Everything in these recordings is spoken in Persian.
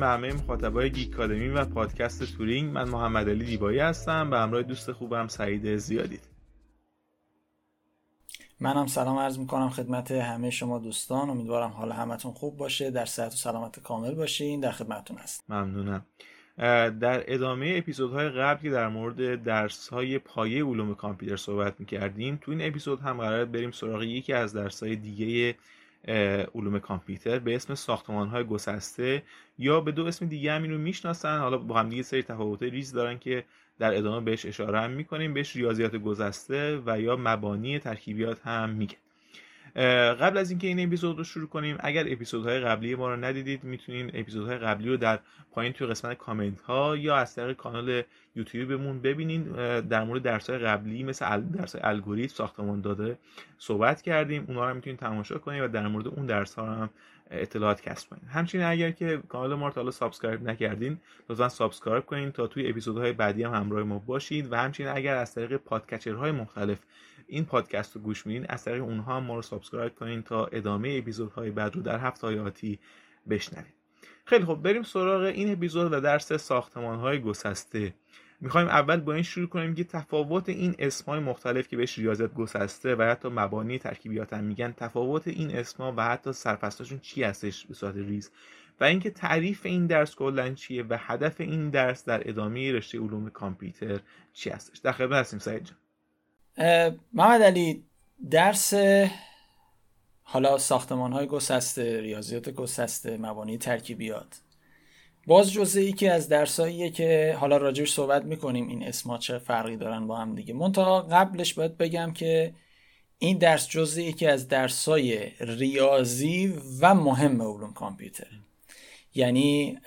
به همه مخاطبای گیک کادمی و پادکست تورینگ من محمد علی دیبایی هستم به همراه دوست خوبم سعید زیادید. منم سلام عرض می‌کنم خدمت همه شما دوستان. امیدوارم حال همتون خوب باشه در صحت و سلامت کامل باشین. در خدمتتون هست ممنونم. در ادامه اپیزودهای قبل که در مورد درسهای پایه علوم کامپیوتر صحبت می‌کردیم تو این اپیزود هم قرار بریم سراغ یکی از درسهای دیگه علوم کامپیوتر به اسم ساختمان های گسسته یا به دو اسم دیگه هم این رو می‌شناسن. حالا با هم دیگه سری تفاوت ریز دارن که در ادامه بهش اشاره هم می‌کنیم. بهش ریاضیات گذشته و یا مبانی ترکیبیات هم میگه قبل از اینکه این اپیزود رو شروع کنیم اگر اپیزودهای قبلی ما رو ندیدید می‌تونین اپیزودهای قبلی رو در پایین توی قسمت کامنت ها یا از طریق کانال یوتیوبمون ببینین. در مورد درس های قبلی مثل درس الگوریتم ساختمان داده صحبت کردیم. اونا رو می‌تونید تماشا کنید و در مورد اون درس ها هم اطلاعات کسب کنید همچنین اگر که کانال ما رو حالا subscribe نکردین لطفا subscribe کنید تا توی اپیزودهای بعدی هم همراه ما باشید و همچنین اگر از طریق podcatcher های مختلف این پادکست رو گوش میدین از طریق اونها هم ما رو subscribe کنین تا ادامه اپیزودهای بعد رو در هفته های آتی بشنوید خیلی خب بریم سراغ این اپیزود و درس ساختمان های گسسته. می‌خوایم اول با این شروع کنیم که تفاوت این اسمهای مختلف که بهش ریاضیات گسسته و حتی مبانی ترکیبیات هم میگن تفاوت این اسمها و حتی سرفصلاشون چی هستش به صورت ریز؟ و اینکه تعریف این درس کلا چیه و هدف این درس در ادامه رشته علوم کامپیوتر چی هستش؟ در خدمت هستیم سعید جان. محمد علی درس حالا ساختمان های گسسته ریاضیات گسسته مبانی ترکیبیات. باز جزء ای که از درساییه که حالا راجبش صحبت می‌کنیم این اسما چه فرقی دارن با هم دیگه. منتها قبلش باید بگم که این درس جزء که از درسای ریاضی و مهم علوم کامپیوتر. یعنی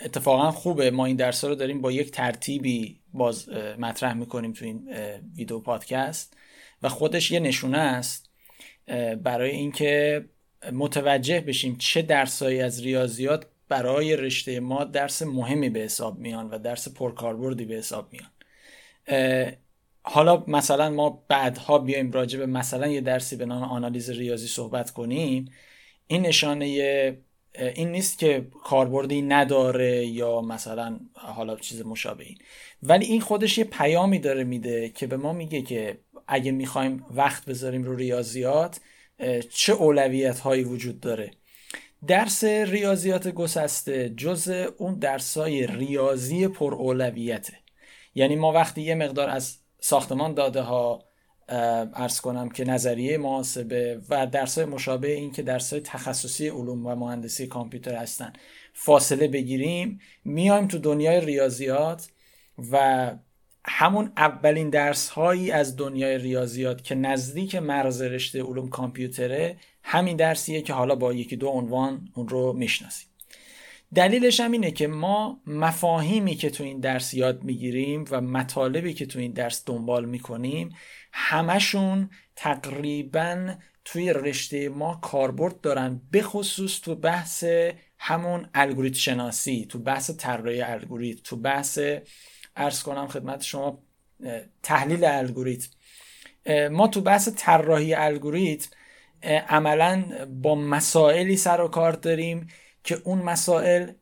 اتفاقا خوبه ما این درس رو داریم با یک ترتیبی باز مطرح می‌کنیم تو این ویدیو پادکست و خودش یه نشونه است برای اینکه متوجه بشیم چه درسایی از ریاضیات برای رشته ما درس مهمی به حساب میان و درس پرکاربردی به حساب میان. حالا مثلا ما بعدها بیایم راجع به مثلا یه درسی به نام آنالیز ریاضی صحبت کنیم. این نشانه این نیست که کاربردی نداره یا مثلا حالا چیز مشابهی. ولی این خودش یه پیامی داره میده که به ما میگه که اگه می‌خوایم وقت بذاریم رو ریاضیات چه اولویت هایی وجود داره؟ درس ریاضیات گسسته جز اون درسای ریاضی پر اولویته. یعنی ما وقتی یه مقدار از ساختمان داده ها ارز کنم که نظریه محاسبه و درسای مشابه این که درسای تخصصی علوم و مهندسی کامپیوتر هستن. فاصله بگیریم میایم تو دنیای ریاضیات و همون اولین درس هایی از دنیای ریاضیات که نزدیک مرز رشته علوم کامپیوتره همین درسیه که حالا با یکی دو عنوان اون رو می‌شناسیم. دلیلش هم اینه که ما مفاهیمی که تو این درس یاد می‌گیریم و مطالبی که تو این درس دنبال می‌کنیم همشون تقریبا توی رشته ما کاربرد دارن بخصوص تو بحث همون الگوریتم شناسی تو بحث طراحی الگوریتم تو بحث ارز کنم خدمت شما تحلیل الگوریتم. ما تو بحث طراحی الگوریتم عملا با مسائلی سر و کار داریم که اون مسائل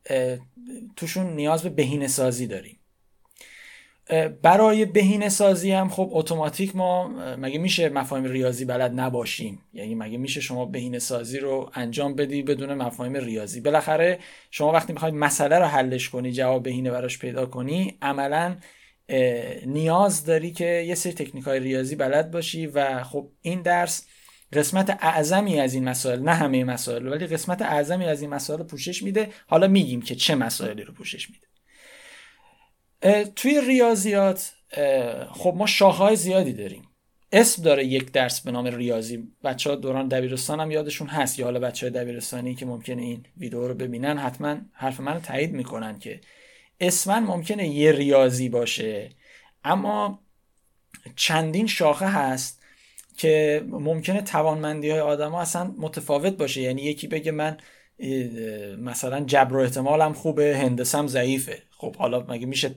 توشون نیاز به بهینه سازی داریم. برای بهینه سازی هم خب اتوماتیک ما مگه میشه مفاهیم ریاضی بلد نباشیم؟ یعنی مگه میشه شما بهینه سازی رو انجام بدی بدون مفاهیم ریاضی؟ بالاخره شما وقتی می‌خواید مسئله رو حلش کنی جواب بهینه براش پیدا کنی عملا نیاز داری که یه سری تکنیک های ریاضی بلد باشی و خب این درس قسمت اعظمی از این مسائل نه همه مسائل ولی قسمت اعظمی از این مسائل پوشش میده. حالا میگیم که چه مسائلی رو پوشش میده. توی ریاضیات خب ما شاخهای زیادی داریم. اسم داره یک درس به نام ریاضی. بچه ها دوران دبیرستان هم یادشون هست. یا حالا بچه های دبیرستانی که ممکنه این ویدیو رو ببینن حتما حرف من رو تایید می‌کنن که اسمن ممکنه یه ریاضی باشه. اما چندین شاخه هست که ممکنه توانمندی های آدم ها اصلا متفاوت باشه. یعنی یکی بگه من مثلا جبر و احتمالم خوبه هندسم ضعیفه. خب حالا مگه میشه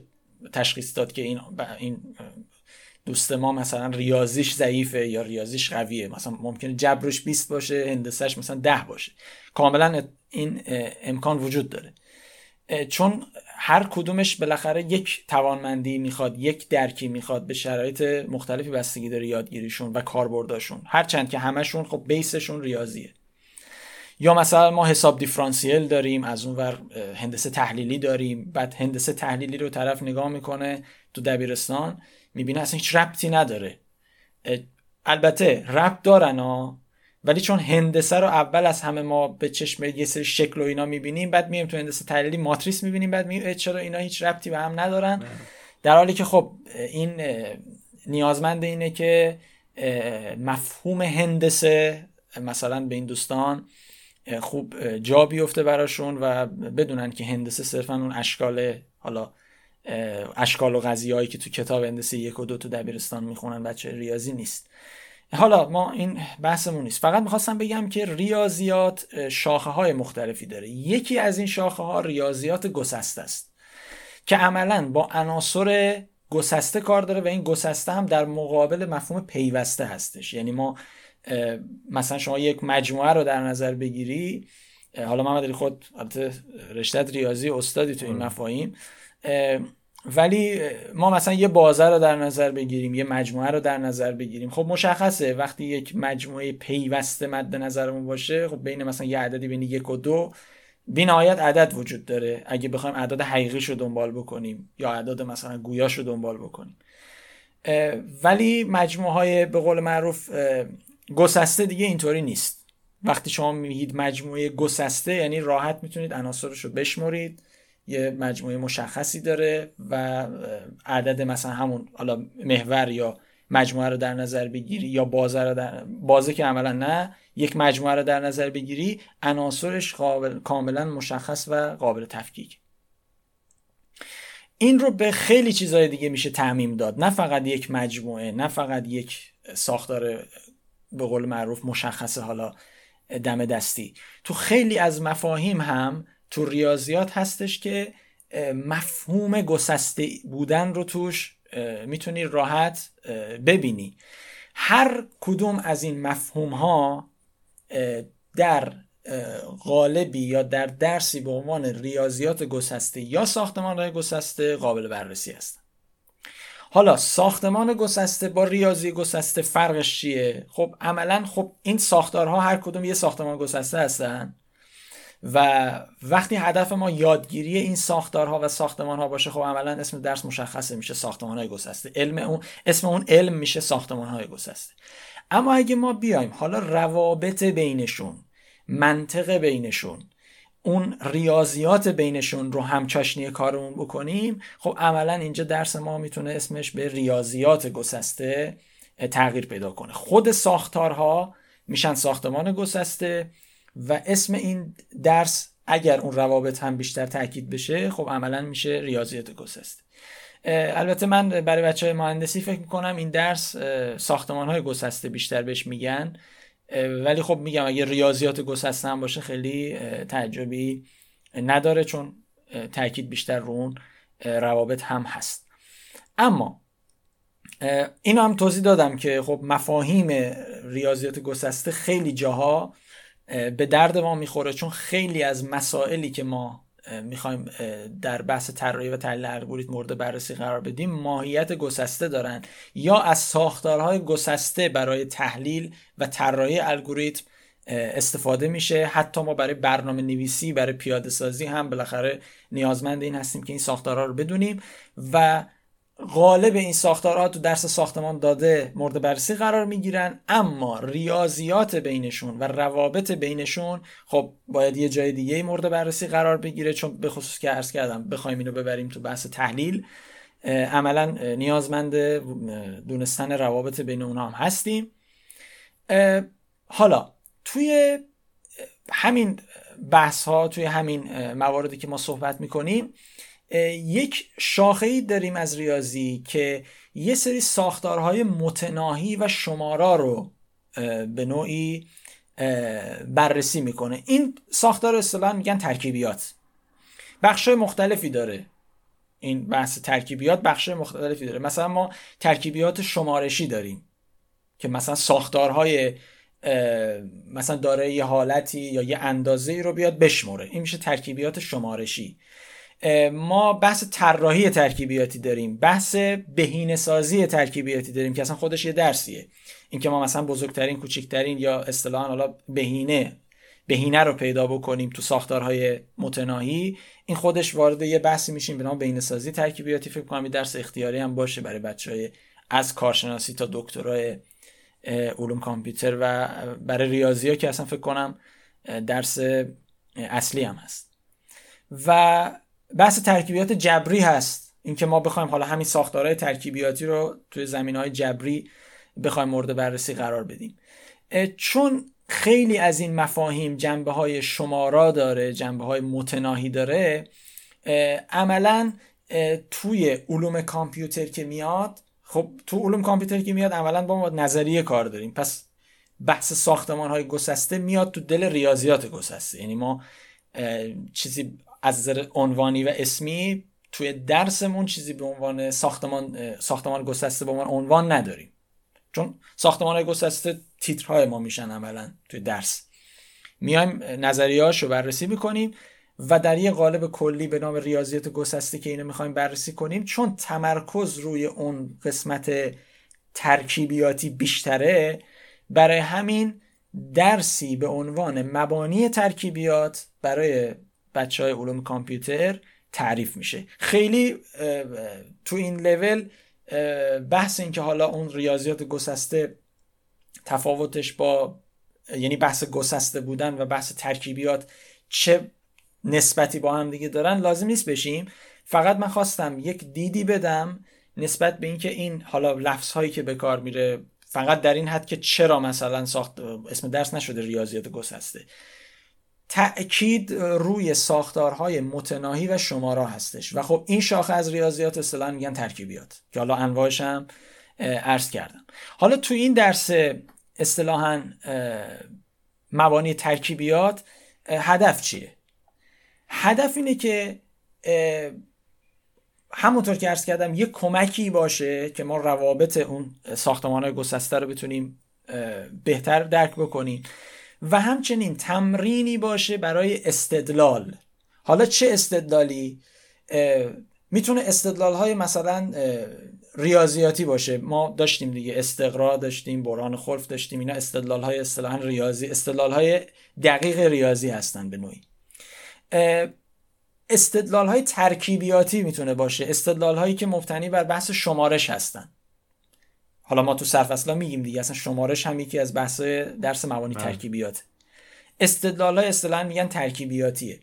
تشخیص داد که این این دوست ما مثلا ریاضیش ضعیفه یا ریاضیش قویه؟ مثلا ممکنه جبرش 20 باشه هندسهش مثلا 10 باشه. کاملا این امکان وجود داره. چون هر کدومش بالاخره یک توانمندی می‌خواد یک درکی می‌خواد به شرایط مختلفی بستگی داره یادگیریشون و کاربرداشون. هرچند که همشون خب بیسشون ریاضیه. یا مثلا ما حساب دیفرانسیل داریم از اون ور هندسه تحلیلی داریم. بعد هندسه تحلیلی رو طرف نگاه می‌کنه تو دبیرستان می‌بینه اصلا هیچ ربطی نداره. البته ربط دارن ها ولی چون هندسه رو اول از همه ما به چشم یه سری شکل و اینا می‌بینیم بعد میایم تو هندسه تحلیلی ماتریس می‌بینیم بعد می‌بینیم چرا اینا هیچ ربطی به هم ندارن؟ در حالی که خب این نیازمند اینه که مفهوم هندسه مثلا به این دوستان خوب جا بیفته براشون و بدونن که هندسه صرفا اون اشکال حالا اشکال و قضیه هایی که تو کتاب هندسه یک و دو تو دبیرستان می‌خونن بچه ریاضی نیست. حالا ما این بحثمون نیست. فقط می‌خواستم بگم که ریاضیات شاخه های مختلفی داره. یکی از این شاخه ها ریاضیات گسسته است که عملا با عناصر گسسته کار داره و این گسسته هم در مقابل مفهوم پیوسته هستش. یعنی ما مثلا شما یک مجموعه رو در نظر بگیری حالا محمد علی خود البته رشته ریاضی استادی تو این مفاهیم ولی ما مثلا یه بازه رو در نظر بگیریم یه مجموعه رو در نظر بگیریم. خب مشخصه وقتی یک مجموعه پیوسته مد نظرمون باشه خب بین مثلا یه عددی بین یک و دو بی نهایت عدد وجود داره. اگه بخوایم عدد حقیقیش رو دنبال بکنیم یا عدد مثلا گویاش رو دنبال بکنیم. ولی مجموعه های به قول معروف گسسته دیگه اینطوری نیست. وقتی شما میگید مجموعه گسسته یعنی راحت می‌تونید عناصرش رو بشمرید. یه مجموعه مشخصی داره و عدد مثلا همون حالا محور یا مجموعه رو در نظر بگیری یا بازه رو در بازه که عملا نه یک مجموعه رو در نظر بگیری عناصرش قابل... کاملا مشخص و قابل تفکیک. این رو به خیلی چیزهای دیگه میشه تعمیم داد. نه فقط یک مجموعه نه فقط یک ساختار به قول معروف مشخصه حالا دم دستی. تو خیلی از مفاهیم هم تو ریاضیات هستش که مفهوم گسسته بودن رو توش می‌تونی راحت ببینی. هر کدوم از این مفهوم ها در غالبی یا در درسی به عنوان ریاضیات گسسته یا ساختمان های گسسته قابل بررسی هستن. حالا ساختمان گسسته با ریاضی گسسته فرقش چیه؟ خب عملا خب این ساختارها هر کدوم یه ساختمان گسسته هستن. و وقتی هدف ما یادگیری این ساختارها و ساختمانها باشه خب عملا اسم درس مشخصه میشه ساختمان های گسسته. علم اون اسم اون علم میشه ساختمان های گسسته. اما اگه ما بیایم حالا روابط بینشون منطق بینشون اون ریاضیات بینشون رو هم چاشنی کارمون بکنیم خب عملا اینجا درس ما می‌تونه اسمش به ریاضیات گسسته تغییر پیدا کنه. خود ساختارها میشن ساختمان گسسته. و اسم این درس اگر اون روابط هم بیشتر تاکید بشه خب عملا میشه ریاضیات گسسته البته من برای بچه های مهندسی فکر می‌کنم این درس ساختمان های گسسته بیشتر بهش میگن. ولی خب میگم اگه ریاضیات گسسته هم باشه خیلی تعجبی نداره چون تاکید بیشتر رو اون روابط هم هست. اما اینو هم توضیح دادم که خب مفاهیم ریاضیات گسسته خیلی جاها به درد ما می‌خوره چون خیلی از مسائلی که ما می‌خوایم در بحث طراحی و تحلیل الگوریتم مورد بررسی قرار بدیم ماهیت گسسته دارن یا از ساختارهای گسسته برای تحلیل و طراحی الگوریتم استفاده میشه. حتی ما برای برنامه نویسی برای پیاده سازی هم بالاخره نیازمند این هستیم که این ساختارها رو بدونیم و غالب این ساختارها تو درس ساختمان داده مورد بررسی قرار می‌گیرن اما ریاضیات بینشون و روابط بینشون خب باید یه جای دیگه مورد بررسی قرار بگیره چون به خصوص که عرض کردم بخوایم اینو ببریم تو بحث تحلیل عملا نیازمند دونستن روابط بین اونها هم هستیم. حالا توی همین بحث ها توی همین مواردی که ما صحبت می‌کنیم یک شاخه ای داریم از ریاضی که یه سری ساختارهای متناهی و شمارا رو به نوعی بررسی می‌کنه. این ساختار اصطلاحا میگن ترکیبیات. بخش مختلفی داره. این بحث ترکیبیات بخش مختلفی داره. مثلا ما ترکیبیات شمارشی داریم که مثلا ساختارهای مثلا داره یه حالتی یا یه اندازه رو بیاد بشموره. این میشه ترکیبیات شمارشی. ما بحث طراحی ترکیبیاتی داریم بحث بهینه سازی ترکیبیاتی داریم که اصلا خودش یه درسیه. اینکه ما مثلا بزرگترین کوچکترین یا اصطلاحا حالا بهینه بهینه رو پیدا بکنیم تو ساختارهای متناهی این خودش وارد یه بحثی میشیم به نام بهینه سازی ترکیبیاتی. فکر کنم درس اختیاری هم باشه برای بچهای از کارشناسی تا دکترای علوم کامپیوتر و برای ریاضی که اصلا فکر کنم درس اصلی هم هست. و بحث ترکیبیات جبری هست. اینکه ما بخوایم حالا همین ساختارهای ترکیبیاتی رو توی زمین های جبری بخوایم مورد بررسی قرار بدیم. چون خیلی از این مفاهیم جنبه های شمارا داره جنبه های متناهی داره عملا توی علوم کامپیوتر که میاد خب تو علوم کامپیوتر که میاد عملا با ما نظریه کار داریم. پس بحث ساختمان های گسسته میاد تو دل ریاضیات گسسته. یعنی ما چیزی از نظر عنوانی و اسمی توی درسمون چیزی به عنوان ساختمان ساختمان گسسته به عنوان عنوان نداریم. چون ساختمان های گسسته تیترهای ما میشن عملا توی درس. میایم نظریهاش رو بررسی می‌کنیم و در یه قالب کلی به نام ریاضیات گسسته که اینو می‌خوایم بررسی کنیم چون تمرکز روی اون قسمت ترکیبیاتی بیشتره برای همین درسی به عنوان مبانی ترکیبیات برای بچه های علوم کامپیوتر تعریف میشه. خیلی تو این لول بحث این که حالا اون ریاضیات گسسته تفاوتش با یعنی بحث گسسته بودن و بحث ترکیبیات چه نسبتی با هم دیگه دارن لازم نیست بشیم. فقط من خواستم یک دیدی بدم نسبت به اینکه این حالا لفظ هایی که به کار میره فقط در این حد که چرا مثلا ساخت اسم درس نشده ریاضیات گسسته. تأکید روی ساختارهای متناهی و شمارا هستش. و خب این شاخه از ریاضیات اصطلاحا میگن ترکیبیات که حالا انواعش هم عرض کردم. حالا تو این درس اصطلاحا مبانی ترکیبیات هدف چیه؟ هدف اینه که همونطور که ارز کردم یه کمکی باشه که ما روابط اون ساختمان های گسسته رو بتونیم بهتر درک بکنیم. و همچنین تمرینی باشه برای استدلال. حالا چه استدلالی؟ می‌تونه استدلال های مثلا ریاضیاتی باشه. ما داشتیم دیگه استقرا داشتیم بران خلف داشتیم اینا استدلال های اصطلاحا ریاضی استدلال های دقیق ریاضی هستن به نوعی. استدلال های ترکیبیاتی می‌تونه باشه. استدلال هایی که مبتنی بر بحث شمارش هستن. حالا ما تو سرفصلا میگیم دیگه اصلا شمارش هم یکی از بحث درس مبانی بله. ترکیبیات. استدلال های اصطلاحا میگن ترکیبیاتیه.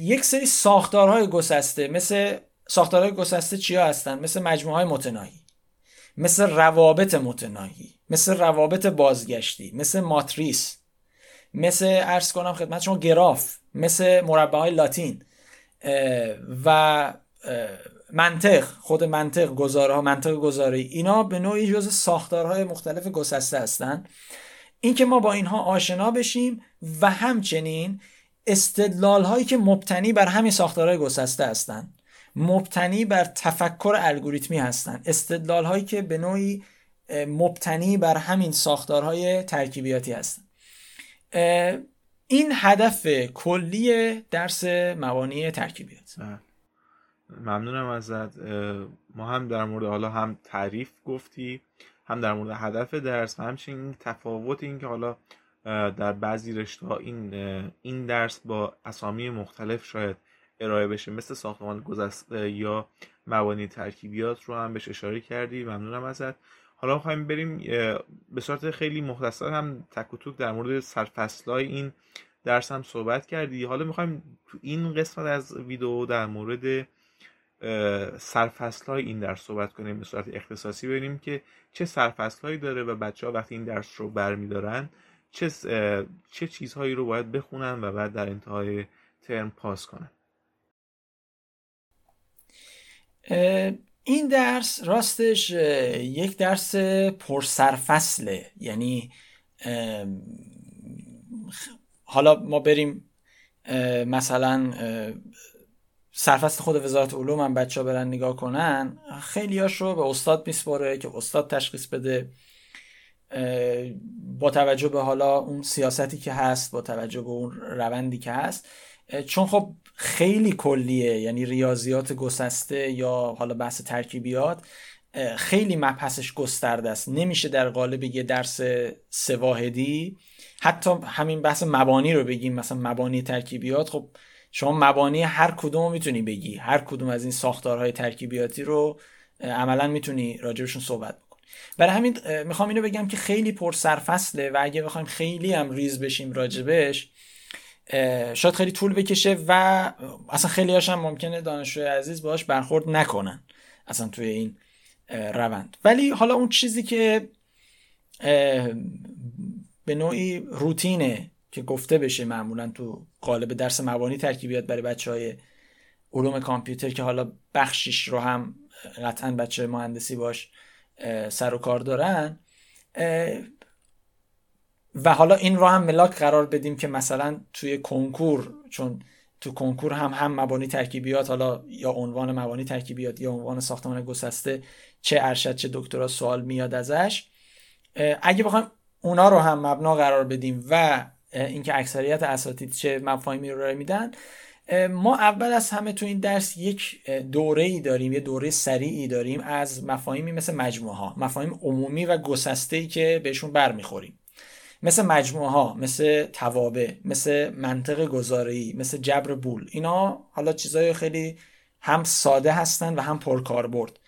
یک سری ساختارهای گسسته مثل ساختارهای گسسته چیا هستن؟ مثل مجموعه های متناهی. مثل روابط متناهی. مثل روابط بازگشتی. مثل ماتریس. مثل ارز کنم خدمت شما گراف. مثل مربع های لاتین و منطق خود منطق گزاره ها منطق گزاره اینا به نوعی جز ساختارهای مختلف گسسته هستند اینکه ما با اینها آشنا بشیم و همچنین استدلال هایی که مبتنی بر همین ساختارهای گسسته هستند مبتنی بر تفکر الگوریتمی هستند استدلال هایی که به نوعی مبتنی بر همین ساختارهای ترکیبیاتی هستند این هدف کلی درس مبانی ترکیبیات. بله. ممنونم ازت. ما هم در مورد حالا هم تعریف گفتی هم در مورد هدف درس و همچنین تفاوت این که حالا در بعضی رشته ها این این درس با اسامی مختلف شاید ارائه بشه مثل ساختمان گذشته یا مبانی ترکیبیات رو هم بهش اشاره کردی. ممنونم ازت. حالا می‌خوایم بریم به صورت خیلی مختصر هم تک و توک در مورد سرفصلای این درس هم صحبت کردی. حالا می‌خوایم تو این قسمت از ویدیو در مورد سرفصل های این درس صحبت کنیم به صورت اختصاصی ببینیم که چه سرفصل داره و بچه ها وقتی این درس رو برمیدارن چه, چه چیزهایی رو باید بخونن و بعد در انتهای ترم پاس کنن. این درس راستش یک درس پرسرفصله. یعنی حالا ما بریم مثلا سرفست خود وزارت علوم هم بچه ها برن نگاه کنن خیلی رو به استاد میسپاره که استاد تشخیص بده با توجه به حالا اون سیاستی که هست با توجه به اون روندی که هست. چون خب خیلی کلیه یعنی ریاضیات گسسته یا حالا بحث ترکیبیات خیلی مبحثش گسترده است. نمیشه در قالب یه درس سواهدی حتی همین بحث مبانی رو بگیم مثلا مبانی ترکیبیات خب شما مبانی هر کدوم رو می‌تونی بگی. هر کدوم از این ساختارهای ترکیبیاتی رو عملا می‌تونی راجبشون صحبت بکنی. برای همین می‌خوام اینو بگم که خیلی پر سرفصله و اگه بخوایم خیلی هم ریز بشیم راجبش شاید خیلی طول بکشه و اصلا خیلی هاشم ممکنه دانشجوی عزیز باش برخورد نکنن اصلا توی این روند. ولی حالا اون چیزی که به نوعی روتینه که گفته بشه معمولا تو قالب درس مبانی ترکیبیات برای بچه های علوم کامپیوتر که حالا بخشیش رو هم قطعا بچه مهندسی باش سر و کار دارن و حالا این رو هم ملاک قرار بدیم که مثلا توی کنکور چون تو کنکور هم هم مبانی ترکیبیات حالا یا عنوان مبانی ترکیبیات یا عنوان ساختمان گسسته چه ارشد چه دکترا سوال میاد ازش اگه بخوایم اونا رو هم مبنا قرار بدیم و اینکه اکثریت اساتید چه مفاهیمی رو میدن. ما اول از همه تو این درس یک دوره ای داریم یه دوره سریعی داریم از مفاهیمی مثل مجموعه ها مفاهیم عمومی و گسسته ای که بهشون برمیخوریم. مثل مجموعه ها مثل توابع مثل منطق گذاری مثل جبر بول. اینا حالا چیزای خیلی هم ساده هستن و هم پرکاربرد.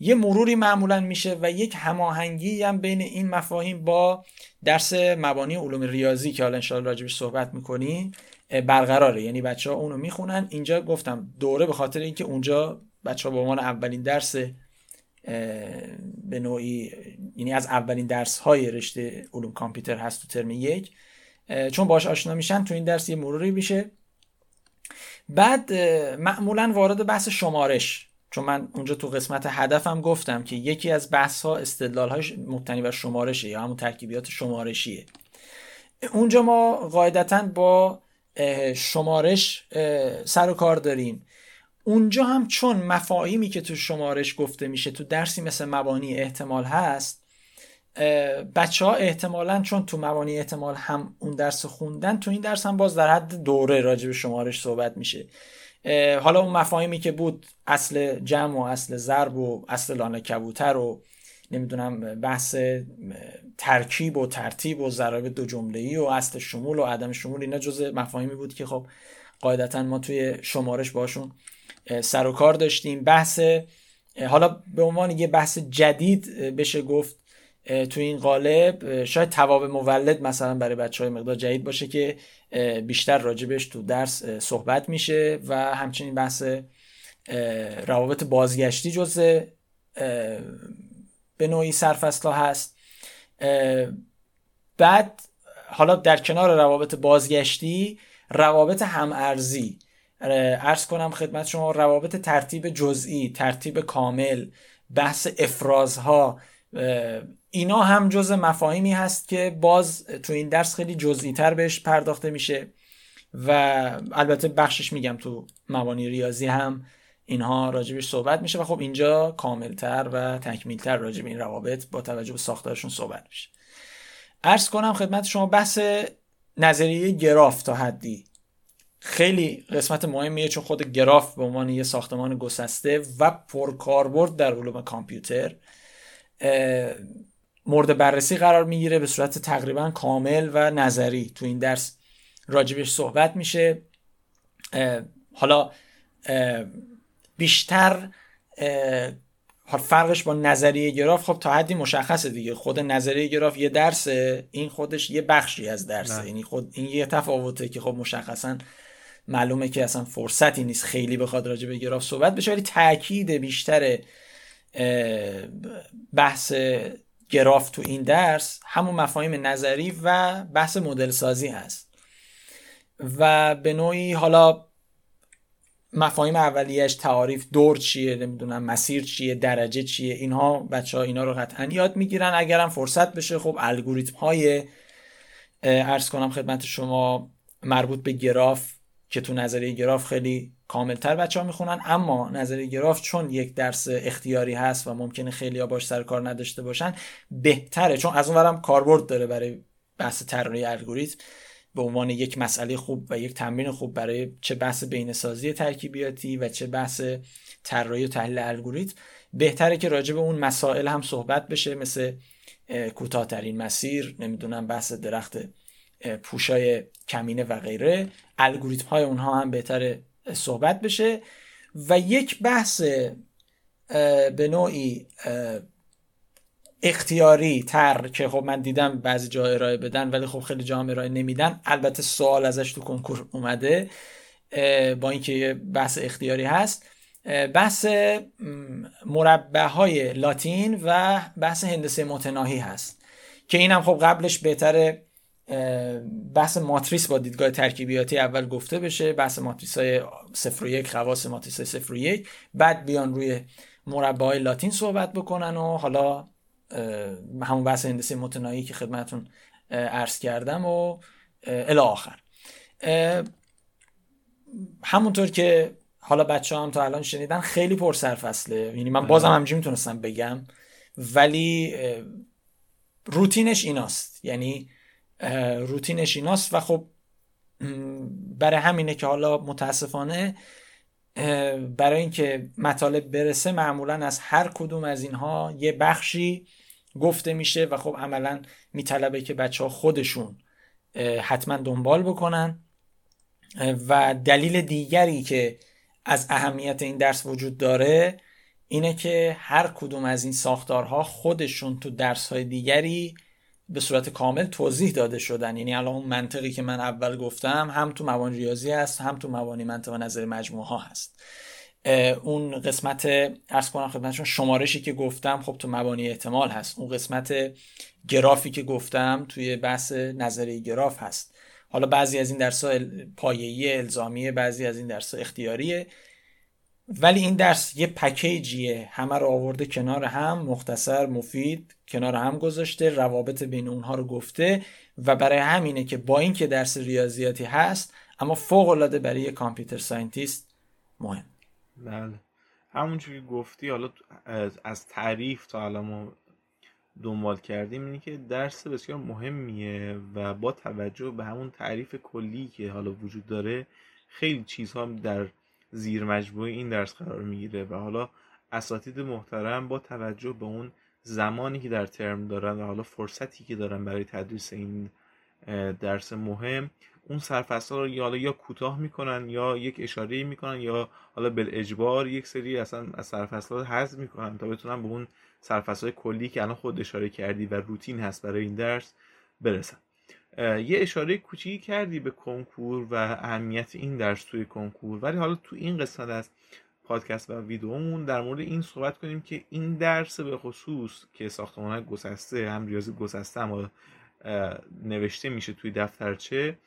یه مروری معمولا میشه و یک هماهنگی هم بین این مفاهیم با درس مبانی علوم ریاضی که حالا انشاءالله راجبش صحبت می‌کنیم برقراره. یعنی بچه ها اونو می‌خونن. اینجا گفتم دوره به خاطر اینکه اونجا بچه ها به عنوان اولین درس به نوعی یعنی از اولین درس های رشته علوم کامپیوتر هست تو ترم یک چون باش آشنا میشن تو این درس یه مروری میشه. بعد معمولا وارد بحث شمارش چون من اونجا تو قسمت هدفم گفتم که یکی از بحث ها استدلال های مبتنی بر شمارشه یا همون ترکیبیات شمارشیه. اونجا ما قاعدتا با شمارش سر و کار داریم. اونجا هم چون مفاهیمی که تو شمارش گفته میشه تو درسی مثل مبانی احتمال هست بچه ها احتمالا چون تو مبانی احتمال هم اون درس خوندن تو این درس هم باز در حد دوره راجع به شمارش صحبت میشه. حالا اون مفاهیمی که بود اصل جمع و اصل ضرب و اصل لانه کبوتر و نمی‌دونم بحث ترکیب و ترتیب و ضرب دو جمله ای و اصل شمول و عدم شمول اینا جزء مفاهیمی بود که خب قاعدتا ما توی شمارش باشون سر و کار داشتیم. بحث حالا به عنوان یه بحث جدید بشه گفت تو این قالب شاید تواب مولد مثلا برای بچه های مقدار جدید باشه که بیشتر راجبش تو درس صحبت میشه و همچنین بحث روابط بازگشتی جزء به نوعی سرفصلا هست. بعد حالا در کنار روابط بازگشتی روابط همارزی. ارز کنم خدمت شما روابط ترتیب جزئی ترتیب کامل بحث افرازها اینا هم جز مفاهیمی هست که باز تو این درس خیلی جزئی تر بهش پرداخته میشه و البته بخشش میگم تو مبانی ریاضی هم اینها راجبش صحبت میشه و خب اینجا کاملتر و تکمیلتر راجب این روابط با توجه به ساختارشون صحبت میشه. ارز کنم خدمت شما بحث نظریه گراف تا حدی خیلی قسمت مهمیه چون خود گراف به عنوان یه ساختمان گسسته و پرکاربرد در علوم کامپیوتر. مورد بررسی قرار می‌گیره به صورت تقریبا کامل و نظری. تو این درس راجبش صحبت میشه. حالا بیشتر فرقش با نظریه گراف خب تا حدی مشخصه دیگه. خود نظریه گراف یه درسه این خودش یه بخشی از درسه. یعنی خود این یه تفاوته که خب مشخصا معلومه که اصلا فرصتی نیست خیلی بخواد راجع به گراف صحبت بشه ولی تاکید بیشتر بحث گراف تو این درس همون مفاهیم نظری و بحث مدل سازی هست. و به نوعی حالا مفاهیم اولیش تعاریف دور چیه نمی‌دونم مسیر چیه درجه چیه اینها بچه ها اینا رو قطعا یاد می‌گیرن. اگرم فرصت بشه خب الگوریتم های ارز کنم خدمت شما مربوط به گراف که تو نظریه گراف خیلی کاملتر بچه ها می‌خونن اما نظریه گراف چون یک درس اختیاری هست و ممکنه خیلی ها باش سر کار نداشته باشن بهتره. چون از اونورم کاربرد داره برای بحث طراحی الگوریتم. به عنوان یک مسئله خوب و یک تمرین خوب برای چه بحث بینسازی ترکیبیاتی و چه بحث طراحی و تحلیل الگوریتم بهتره که راجع به اون مسائل هم صحبت بشه. مثل کوتاهترین مسیر نمی‌دونم بحث درخت پوشای کمینه و غیره. الگوریتم های اونها هم بهتر صحبت بشه و یک بحث به نوعی اختیاری تر که خب من دیدم بعضی جا ارائه بدن ولی خب خیلی جا ارائه نمیدن البته سوال ازش تو کنکور اومده با اینکه بحث اختیاری هست. بحث مربع های لاتین و بحث هندسه متناهی هست که اینم خب قبلش بهتره بحث ماتریس با دیدگاه ترکیبیاتی اول گفته بشه. بحث ماتریس های صفر و یک خواص ماتریس های و یک. بعد بیان روی مربع های لاتین صحبت بکنن و حالا همون بحث هندسه متناهی که خدمتون عرض کردم و الی آخر. همونطور که حالا بچه هم تا الان شنیدن خیلی پر سرفصله یعنی من بازم همجی می‌تونستم بگم. ولی روتینش ایناست. یعنی روتینش ایناست و خب برای همینه که حالا متاسفانه برای اینکه مطالب برسه معمولا از هر کدوم از اینها یه بخشی گفته میشه و خب عملا میطلبه که بچه ها خودشون حتما دنبال بکنن. و دلیل دیگری که از اهمیت این درس وجود داره اینه که هر کدوم از این ساختارها خودشون تو درس های دیگری به صورت کامل توضیح داده شدن. یعنی الان اون منطقی که من اول گفتم هم تو موان ریاضی هست هم تو موانی منطق و نظر مجموعه ها هست اون قسمت ارز کنم خدمتشون شمارشی که گفتم خب تو مبانی احتمال هست. اون قسمت گرافی که گفتم توی بحث نظری گراف هست. حالا بعضی از این درس ها پایه‌ای الزامیه بعضی از این درس اختیاریه. ولی این درس یه پکیجیه. همه رو آورده کنار هم مختصر مفید کنار هم گذاشته روابط بین اونها رو گفته و برای همینه که با اینکه درس ریاضیاتی هست اما فوق العاده برای یه computer scientist مهم. بله. همون که گفتی حالا از تعریف تا الان ما دنبال کردیم اینه که درس بسیار مهمیه و با توجه به همون تعریف کلی که حالا وجود داره خیلی چیزها در زیر این درس قرار می‌گیره و حالا اساتید محترم با توجه به اون زمانی که در ترم دارن و حالا فرصتی که دارن برای تدریس این درس مهم اون سرفصل رو یا یا کوتاه می‌کنن یا یک اشاره می‌کنن یا حالا بل اجبار یک سری اصلا از سرفصل رو حذف می‌کنن تا بتونن به اون سرفصل کلی که الان خود اشاره کردی و روتین هست برای این درس برسن. یه اشاره کوچیکی کردی به کنکور و اهمیت این درس توی کنکور. ولی حالا تو این قسمت از پادکست و ویدیومون در مورد این صحبت کنیم که این درس به خصوص که ساختمان گسسته هم ریاضی گسسته هم نوشته میشه توی دفترچه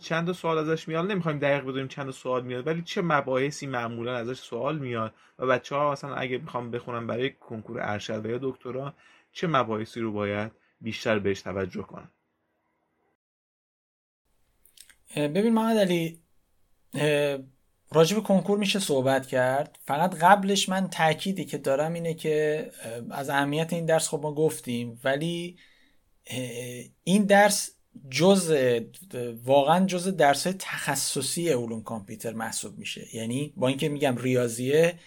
چند سوال ازش میاد. نمی‌خوایم دقیق بدونیم چند سوال میاد ولی چه مباحثی معمولا ازش سوال میاد و بچه ها مثلا اگه می‌خوام بخونم برای کنکور ارشد و یا دکترا چه مباحثی رو باید بیشتر بهش توجه کنن؟ ببین محمد علی راجب کنکور میشه صحبت کرد. فقط قبلش من تأکیدی که دارم اینه که از اهمیت این درس خب ما گفتیم ولی این درس جز واقعا جز درس تخصصی علوم کامپیوتر محسوب میشه. یعنی با اینکه میگم ریاضیه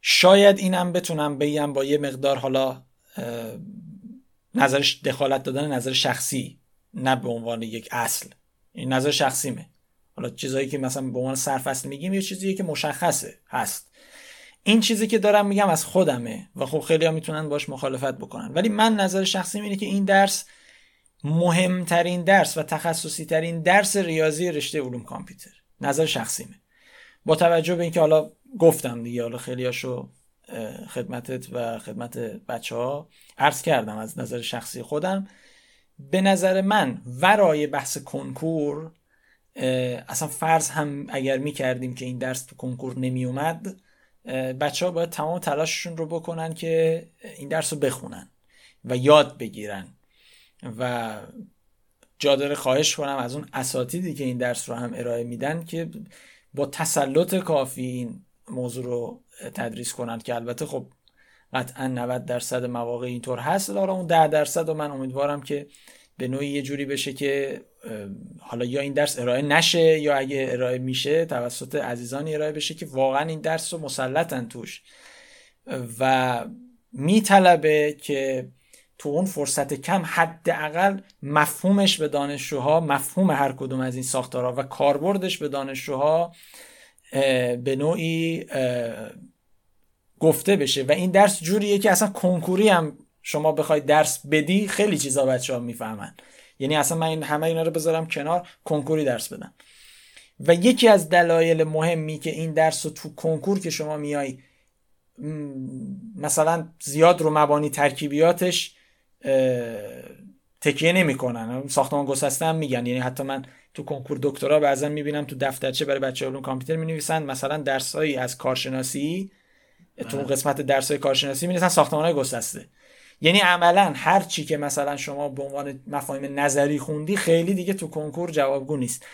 شاید اینم بتونم بگم با یه مقدار حالا نظرش دخالت دادن نظر شخصی نه به عنوان یک اصل. این نظر شخصیمه. حالا چیزایی که مثلا به عنوان سرفصل میگیم یه چیزیه که مشخصه هست. این چیزی که دارم میگم از خودمه و خب خیلی ها می‌تونن باش مخالفت بکنن. ولی من نظر شخصی اینه که این درس مهمترین درس و تخصصی ترین درس ریاضی رشته علوم کامپیوتر. نظر شخصیمه. با توجه به اینکه حالا گفتم دیگه حالا خیلی هاشو خدمتت و خدمت بچه ها عرض کردم از نظر شخصی خودم. به نظر من ورای بحث کنکور اصلا فرض هم اگر می کردیم که این درس تو کنکور نمی اومد بچه ها باید تمام تلاششون رو بکنن که این درس رو بخونن و یاد بگیرن و جا داره خواهش کنم از اون اساتیدی که این درس رو هم ارائه میدن که با تسلط کافی این موضوع رو تدریس کنند که البته خب قطعا 90 درصد مواقع اینطور هست. داره اون 10 درصد و من امیدوارم که به نوعی یه جوری بشه که حالا یا این درس ارائه نشه یا اگه ارائه میشه توسط عزیزانی ارائه بشه که واقعا این درس رو مسلطن توش و میطلبه که تو اون فرصت کم حداقل مفهومش به دانشجوها مفهوم هر کدوم از این ساختارها و کاربردش به دانشجوها به نوعی گفته بشه و این درس جوریه که اصلا کنکوری هم شما بخوای درس بدی خیلی چیزا بچه ها می‌فهمن. یعنی اصلا من این همه اینا رو بذارم کنار کنکوری درس بدم. و یکی از دلایل مهمی که این درس رو تو کنکور که شما میای مثلا زیاد رو مبانی ترکیبیاتش تکیه نمی‌کنن. ساختمان گسسته هم میگن. یعنی حتی من تو کنکور دکترا بعضا می‌بینم تو دفترچه برای بچه علوم کامپیوتر می‌نویسن. مثلا درسایی از کارشناسی تو. قسمت درس های کارشناسی می‌نویسن ساختمان های گسسته یعنی عملا هر چی که مثلا شما به عنوان مفاهیم نظری خوندی خیلی دیگه تو کنکور جوابگو نیست.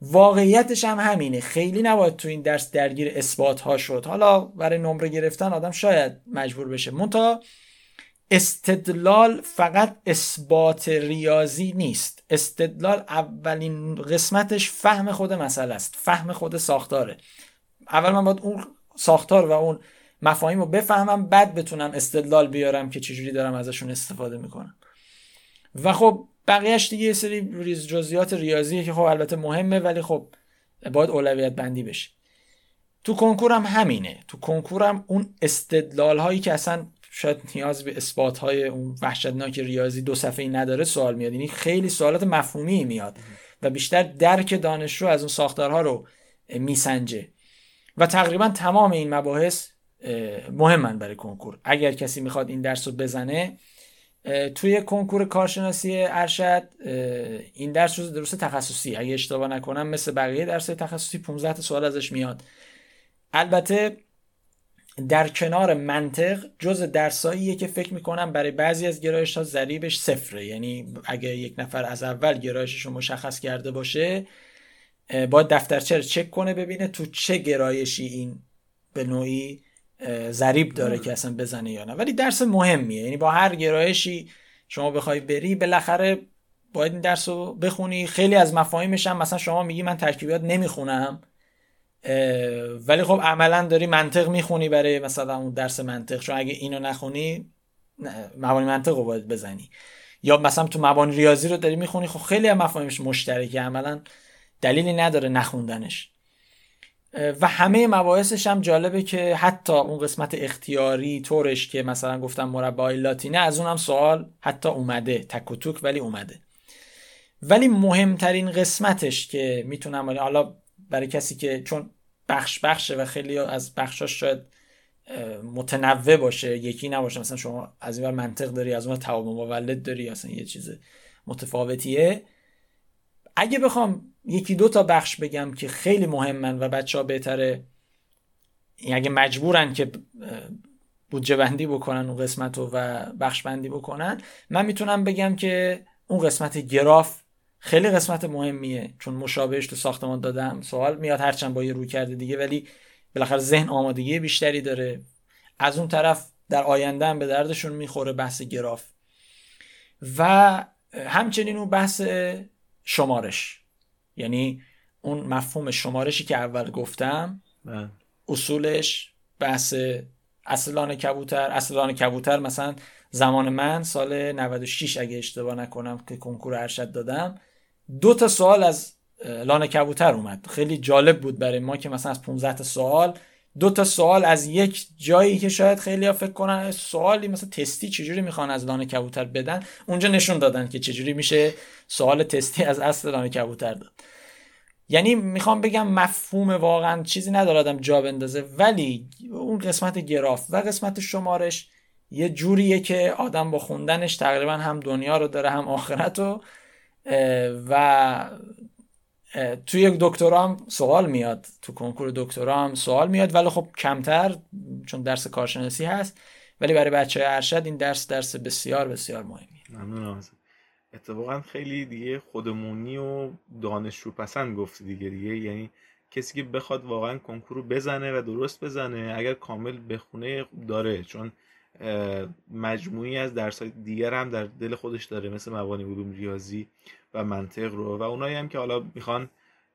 واقعیتش هم همینه. خیلی نباید تو این درس درگیر اثبات ها شد. حالا برای نمره گرفتن آدم شاید مجبور بشه. منتها استدلال فقط اثبات ریاضی نیست. استدلال اولین قسمتش فهم خود مسئله است. فهم خود ساختاره. اول من باید اون ساختار و اون مفاهیم رو بفهمم بعد بتونم استدلال بیارم که چجوری دارم ازشون استفاده می‌کنم. و خب بقیهش دیگه یه سری ریز جزئیات ریاضیه که خب البته مهمه ولی خب باید اولویت بندی بشه. تو کنکورم همینه. تو کنکورم اون استدلال هایی که اصلا شاید نیاز به اثبات های اون وحشتناک ریاضی دو صفحه نداره سوال میاد. یعنی خیلی سوالات مفهومی میاد و بیشتر درک دانشجو از اون ساختارها رو میسنجه. و تقریبا تمام این مباحث مهمن برای کنکور. اگر کسی می‌خواد این درس رو بزنه توی کنکور کارشناسی ارشد این درس رو درست تخصصی. اگه اشتباه نکنم مثل بقیه درس تخصصی 15 تا سوال ازش میاد. البته در کنار منطق جز درساییه که فکر می‌کنم برای بعضی از گرایش ها ضریبش صفره. یعنی اگه یک نفر از اول گرایشش رو مشخص کرده باشه باید دفترچه چک کنه ببینه تو چه گرایشی این به نوعی ضریب داره که اصلا بزنه یا نه. ولی درس مهمیه. یعنی با هر گرایشی شما بخوای بری بالاخره باید این درس رو بخونی. خیلی از مفاهیمش هم مثلا شما میگی من ترکیبات نمی‌خونم. ولی خب عملا داری منطق می‌خونی برای مثلا اون درس منطق. چون اگه اینو نخونی مبانی منطق رو باید بزنی. یا مثلا تو مبانی ریاضی رو داری می‌خونی. خب خیلی از مفاهیمش مشترکه. عملا دلیلی نداره نخوندنش. و همه مباحثش هم جالبه که حتی اون قسمت اختیاری طورش که مثلا گفتم مربع لاتینه از اونم سوال حتی اومده تک و توک ولی اومده. ولی مهمترین قسمتش که می‌تونم حالا برای کسی که چون بخش بخشه و خیلی از بخشاش شاید متنوع باشه یکی نباشه مثلا شما از این منطق داری از اون تواب مولد داری اصلا یه چیز متفاوتیه. اگه بخوام یکی دو تا بخش بگم که خیلی مهمن و بچه ها بهتره اگه مجبورن که بودجه بندی بکنن اون قسمت رو و بخش بندی بکنن من می‌تونم بگم که اون قسمت گراف خیلی قسمت مهمیه چون مشابهش تو ساختمان دادم. سوال میاد هرچند با یه روی کرده دیگه ولی بالاخره ذهن آمادگی بیشتری داره. از اون طرف در آینده هم به دردشون می‌خوره بحث گراف. و همچنین اون بحث شمارش. یعنی اون مفهوم شمارشی که اول گفتم بله. اصولش بحث اصلان کبوتر. اصلان کبوتر مثلا زمان من سال 96 اگه اشتباه نکنم که کنکور ارشد دادم دو تا سوال از لان کبوتر اومد. خیلی جالب بود برای ما که مثلا از 15 تا سوال دو تا سوال از یک جایی که شاید خیلی ها فکر کنن سوالی مثلا تستی چجوری می‌خوان از لانه کبوتر بدن؟ اونجا نشون دادن که چجوری میشه سوال تستی از اصل لانه کبوتر داد. یعنی می‌خوام بگم مفهوم واقعا چیزی ندارادم جا بندازه ولی اون قسمت گراف و قسمت شمارش یه جوریه که آدم با خوندنش تقریبا هم دنیا رو داره هم آخرت رو و توی یک دکترا هم سوال میاد تو کنکور دکترا هم سوال میاد ولی خب کمتر چون درس کارشناسی هست ولی برای بچه ارشد این درس درس بسیار بسیار مهمی ممنونم اتفاقا خیلی دیگه خودمونی و دانشجو پسند گفتی دیگه دیگه یعنی کسی که بخواد واقعا کنکور رو بزنه و درست بزنه اگر کامل بخونه داره چون مجموعی از درس دیگر هم در دل خودش داره مثل مبانی علوم ریاضی و منطق رو. و اونایی هم که حالا می‌خوان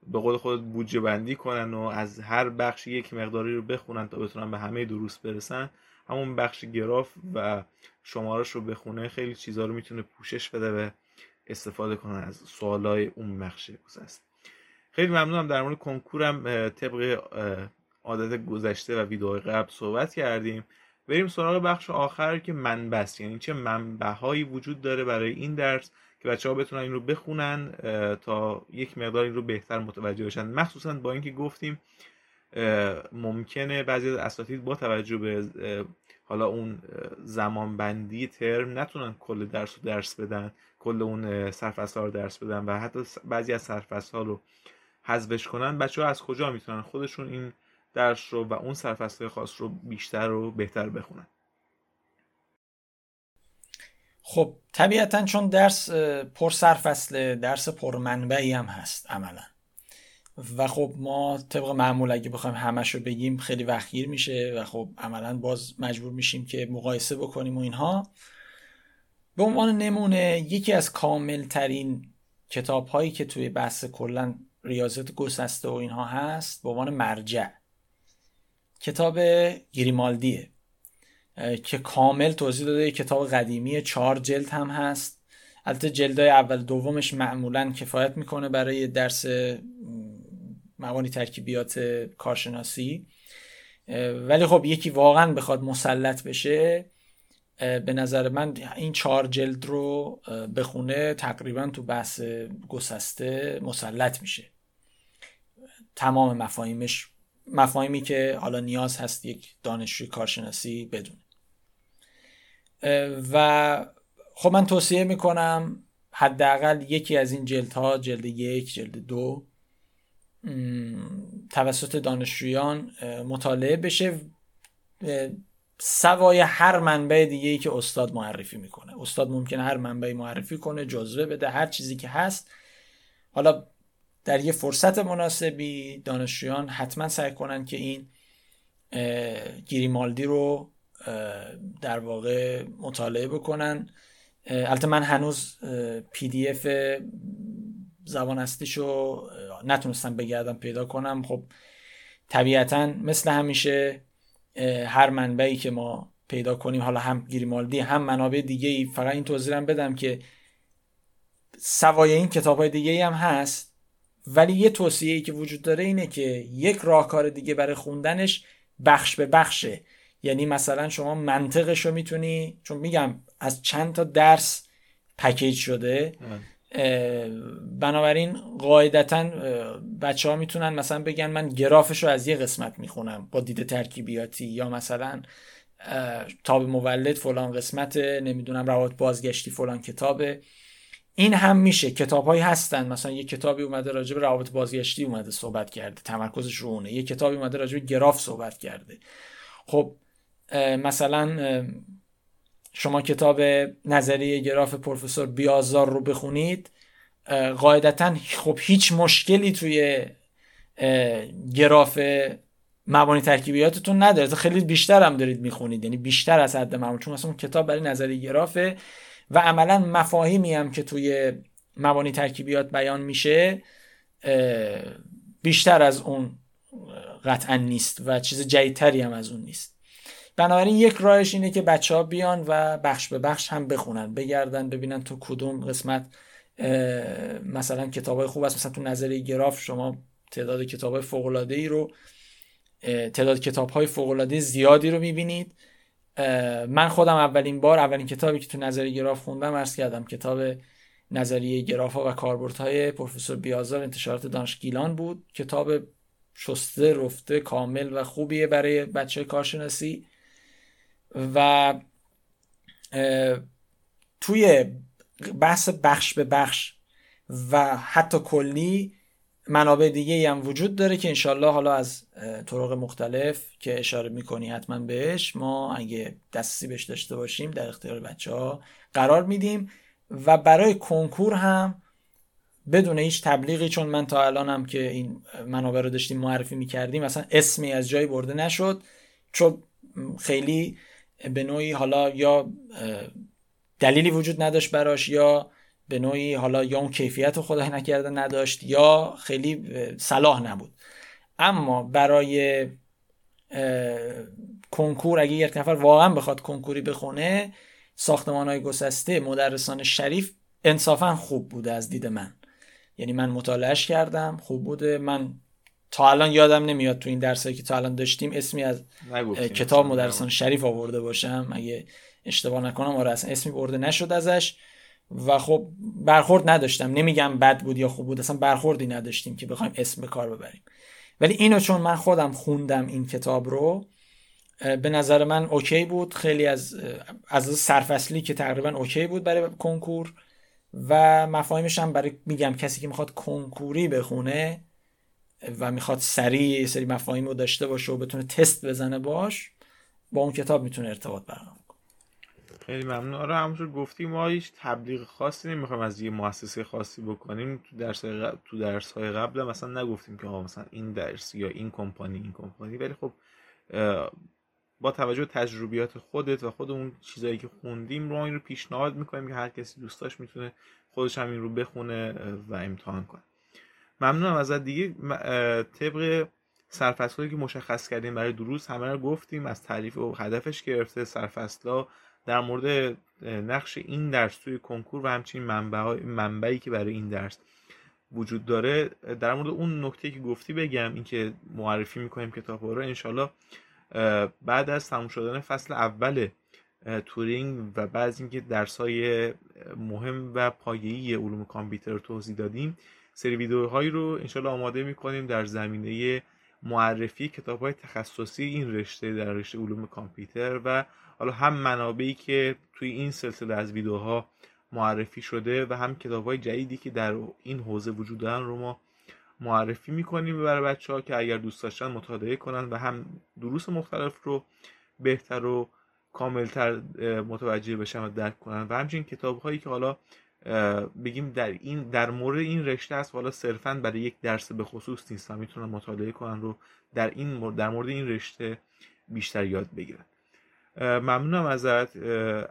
به قول خود بودجه بندی کنن و از هر بخش یک مقداری رو بخونن تا بتونن به همه دروس برسن همون بخش گراف و شمارش رو بخونه خیلی چیزها رو می‌تونه پوشش بده و استفاده کنن از سوالای اون بخش است خیلی ممنونم. در مورد کنکورم طبق عادت گذشته و ویدئوهای قبل صحبت کردیم. بریم سراغ بخش آخر که منبع یعنی چه منبع وجود داره برای این درس که بچه ها بتونن این رو بخونن تا یک مقدار این رو بهتر متوجه بشن. مخصوصا با اینکه گفتیم ممکنه بعضی از اساتید با توجه به حالا اون زمان بندی ترم نتونن کل درس رو درس بدن کل اون سرفصل رو درس بدن و حتی بعضی از سرفصل رو حذفش کنن. بچه ها از کجا می‌تونن خودشون این درس رو و اون سرفصل خاص رو بیشتر و بهتر بخونن. خب طبیعتا چون درس پر سرفصل درس پر منبعی هم هست عملا. و خب ما طبق معمول اگه بخوایم همش رو بگیم خیلی وقتگیر میشه و خب عملا باز مجبور میشیم که مقایسه بکنیم و اینها. به عنوان نمونه یکی از کامل ترین کتاب هایی که توی بحث کلا ریاضت گسسته و اینها هست به عنوان مرجع. کتاب گریمالدیه که کامل توضیح داده کتاب قدیمی چهار جلد هم هست. البته جلدای اول دومش معمولا کفایت می‌کنه برای درس مبانی ترکیبیات کارشناسی. ولی خب یکی واقعا بخواد مسلط بشه به نظر من این چهار جلد رو بخونه تقریبا تو بحث گسسته مسلط میشه. تمام مفاهیمش مفاهیمی که حالا نیاز هست یک دانشجوی کارشناسی بدونه. و خب من توصیه می‌کنم حداقل یکی از این جلد ها جلد یک جلد دو توسط دانشجویان مطالعه بشه. سوای هر منبع دیگه ای که استاد معرفی می‌کنه. استاد ممکنه هر منبعی معرفی کنه جزوه بده هر چیزی که هست. حالا در یه فرصت مناسبی دانشجویان حتما سعی کنن که این گیریمالدی رو در واقع مطالعه بکنن. البته من هنوز پی دی اف زبان اصلیشو نتونستم بگردم پیدا کنم. خب طبیعتا مثل همیشه هر منبعی که ما پیدا کنیم حالا هم گریمالدی هم منابع دیگه ای فقط این توضیحم بدم که سوای این کتاب های دیگه هم هست. ولی یه توصیه ای که وجود داره اینه که یک راهکار دیگه برای خوندنش بخش به بخشه. یعنی مثلا شما منطقش رو می‌تونی چون میگم از چند تا درس پکیج شده بنابراین قاعدتا بچه ها می‌تونن مثلا بگن من گرافش رو از یه قسمت می‌خونم با دید ترکیبیاتی یا مثلا تاب مولد فلان قسمت نمی‌دونم روابط بازگشتی فلان کتابه. این هم میشه. کتاب هایی هستن. مثلا یه کتابی اومده راجع به روابط بازگشتی اومده صحبت کرده. تمرکزش رو اونه. یه کتابی اومده راجع به گراف صحبت کرده. خب مثلا شما کتاب نظریه گراف پروفسور بیازار رو بخونید قاعدتا خب هیچ مشکلی توی گراف مبانی ترکیبیاتتون نداره. خیلی بیشتر هم دارید می‌خونید. یعنی بیشتر از حد معمول چون مثلا کتاب برای نظریه گرافه و عملا مفاهیمی هم که توی مبانی ترکیبیات بیان میشه بیشتر از اون قطعا نیست و چیز جدیدتری هم از اون نیست. بنابراین یک راهش اینه که بچه ها بیان و بخش به بخش هم بخونن بگردن ببینن تو کدوم قسمت مثلا کتاب های خوب است مثلا تو نظریه گراف شما تعداد کتاب های ای رو تعداد کتاب های زیادی رو می‌بینید. من خودم اولین بار اولین کتابی که تو نظریه گراف خوندم عرض کردم کتاب نظریه گراف ها و کاربردهای پروفسور بیازار انتشارات دانشگیلان بود. کتاب شسته رفته کامل و خوبیه برای بچه کارشناسی. و توی بحث بخش به بخش و حتی کلی منابع دیگه هم وجود داره که انشالله حالا از طرق مختلف که اشاره می‌کنی حتما بهش ما اگه دستی بهش داشته باشیم در اختیار بچه ها قرار میدیم و برای کنکور هم بدون هیچ تبلیغی چون من تا الانم که این منابع رو داشتیم معرفی می‌کردیم مثلا اسمی از جایی برده نشد. چون خیلی به نوعی حالا یا دلیلی وجود نداشت براش یا به نوعی حالا یا اون کیفیت رو خدای نکرده نداشت یا خیلی صلاح نبود. اما برای کنکور اگه یک نفر واقعا بخواد کنکوری بخونه ساختمان های گسسته مدرسان شریف انصافا خوب بوده از دید من. یعنی من مطالعهش کردم خوب بوده. من تا الان یادم نمیاد تو این درسایی که تا الان داشتیم اسمی از کتاب مدرسان شریف آورده باشم. اگه اشتباه نکنم آره اصلا اسمی برده نشد ازش. و خب برخورد نداشتم. نمیگم بد بود یا خوب بود اصلا برخوردی نداشتیم که بخوایم اسم به کار ببریم. ولی اینو چون من خودم خوندم این کتاب رو به نظر من OK بود. خیلی از از سرفصلی که تقریبا OK بود برای کنکور و مفاهیمش هم برای میگم کسی که می‌خواد کنکوری بخونه و می‌خواد سریع سری مفاهیم رو داشته باشه و بتونه تست بزنه باش با اون کتاب می‌تونه ارتباط برقرار خیلی ممنون. آره همونطور گفتیم ما هیچ تبلیغ خاصی نمی‌خوایم از یه مؤسسه خاصی بکنیم. تو درس تو درس های قبل مثلا نگفتیم که مثلا این درس یا این کمپانی این کمپانی. ولی خب با توجه به تجربیات خودت و خود اون چیزایی که خوندیم رو این رو پیشنهاد می‌کنیم که هر کسی دوستاش می‌تونه خودش هم این رو بخونه و امتحان کنه. ممنونم ازت. دیگه طبق سرفصلی که مشخص کردیم برای دروس همه رو گفتیم. از تعریف و هدفش گرفته سرفصلا در مورد نقش این درس توی کنکور و همچنین منبعی که برای این درس وجود داره در مورد اون نکته که گفتی بگم اینکه معرفی می‌کنیم کتاب رو انشالله بعد از تموم شدن فصل اول تورینگ و بعد اینکه درس های مهم و پایه‌ای علوم کامپیوتر توضیح دادیم سری ویدیوهایی رو انشالله آماده می‌کنیم در زمینه معرفی کتاب های تخصصی این رشته در رشته علوم کامپیوتر و حالا هم منابعی که توی این سلسله از ویدیوها معرفی شده و هم کتاب های جدیدی که در این حوزه وجود دارن رو ما معرفی می‌کنیم برای بچه ها که اگر دوست داشتن مطالعه کنن و هم دروس مختلف رو بهتر و کاملتر متوجه بشن و درک کنن. و همچنین کتاب هایی که حالا بگیم در این در مورد این رشته است حالا صرفا برای یک درس به خصوص نیست و می‌تونن مطالعه کنن رو در این در مورد این رشته بیشتر یاد بگیرن. ممنونم ازت.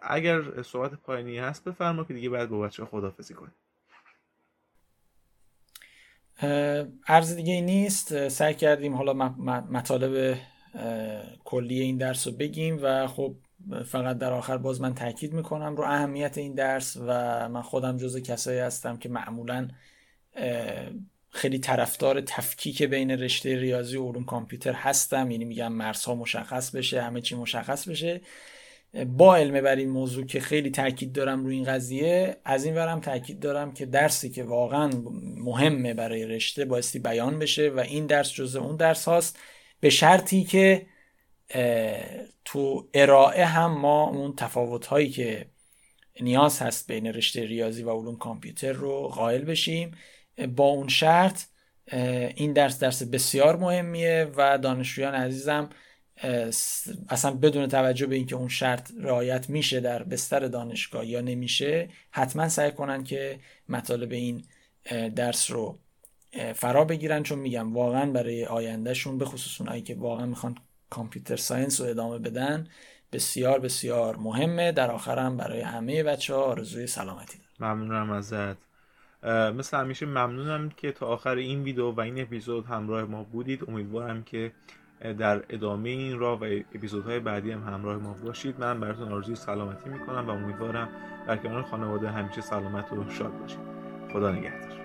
اگر صحبت پایانی هست بفرما که دیگه بعد با بچه خدافزی کنیم. عرض دیگه نیست. سعی کردیم حالا مطالب کلی این درس رو بگیم و خب فقط در آخر باز من تاکید می‌کنم رو اهمیت این درس و من خودم جز کسایی هستم که معمولا خیلی طرفدار تفکیک بین رشته ریاضی و علوم کامپیوتر هستم. یعنی میگم مرزها مشخص بشه همه چی مشخص بشه. با علم بر این موضوع که خیلی تاکید دارم روی این قضیه از این ورم تاکید دارم که درسی که واقعا مهمه برای رشته بایستی بیان بشه و این درس جزء اون درس هاست. به شرطی که تو ارائه هم ما اون تفاوت هایی که نیاز هست بین رشته ریاضی و علوم کامپیوتر رو قائل بشیم. با اون شرط این درس درس بسیار مهمیه و دانشجویان عزیزم اصلا بدون توجه به اینکه اون شرط رعایت میشه در بستر دانشگاه یا نمیشه حتما سعی کنن که مطالب این درس رو فرا بگیرن چون میگم واقعا برای آیندهشون به خصوص اونایی که واقعا می‌خوان کامپیوتر ساینس رو ادامه بدن بسیار بسیار مهمه. در آخرم برای همه بچه ها آرزوی سلامتی دارم. ممنونم ازت. مثل همیشه ممنونم که تا آخر این ویدیو و این اپیزود همراه ما بودید. امیدوارم که در ادامه این راه و اپیزودهای بعدی هم همراه ما باشید. من براتون آرزوی سلامتی می‌کنم و امیدوارم در کنار خانواده همیشه سلامت و شاد باشید. خدا نگهدار.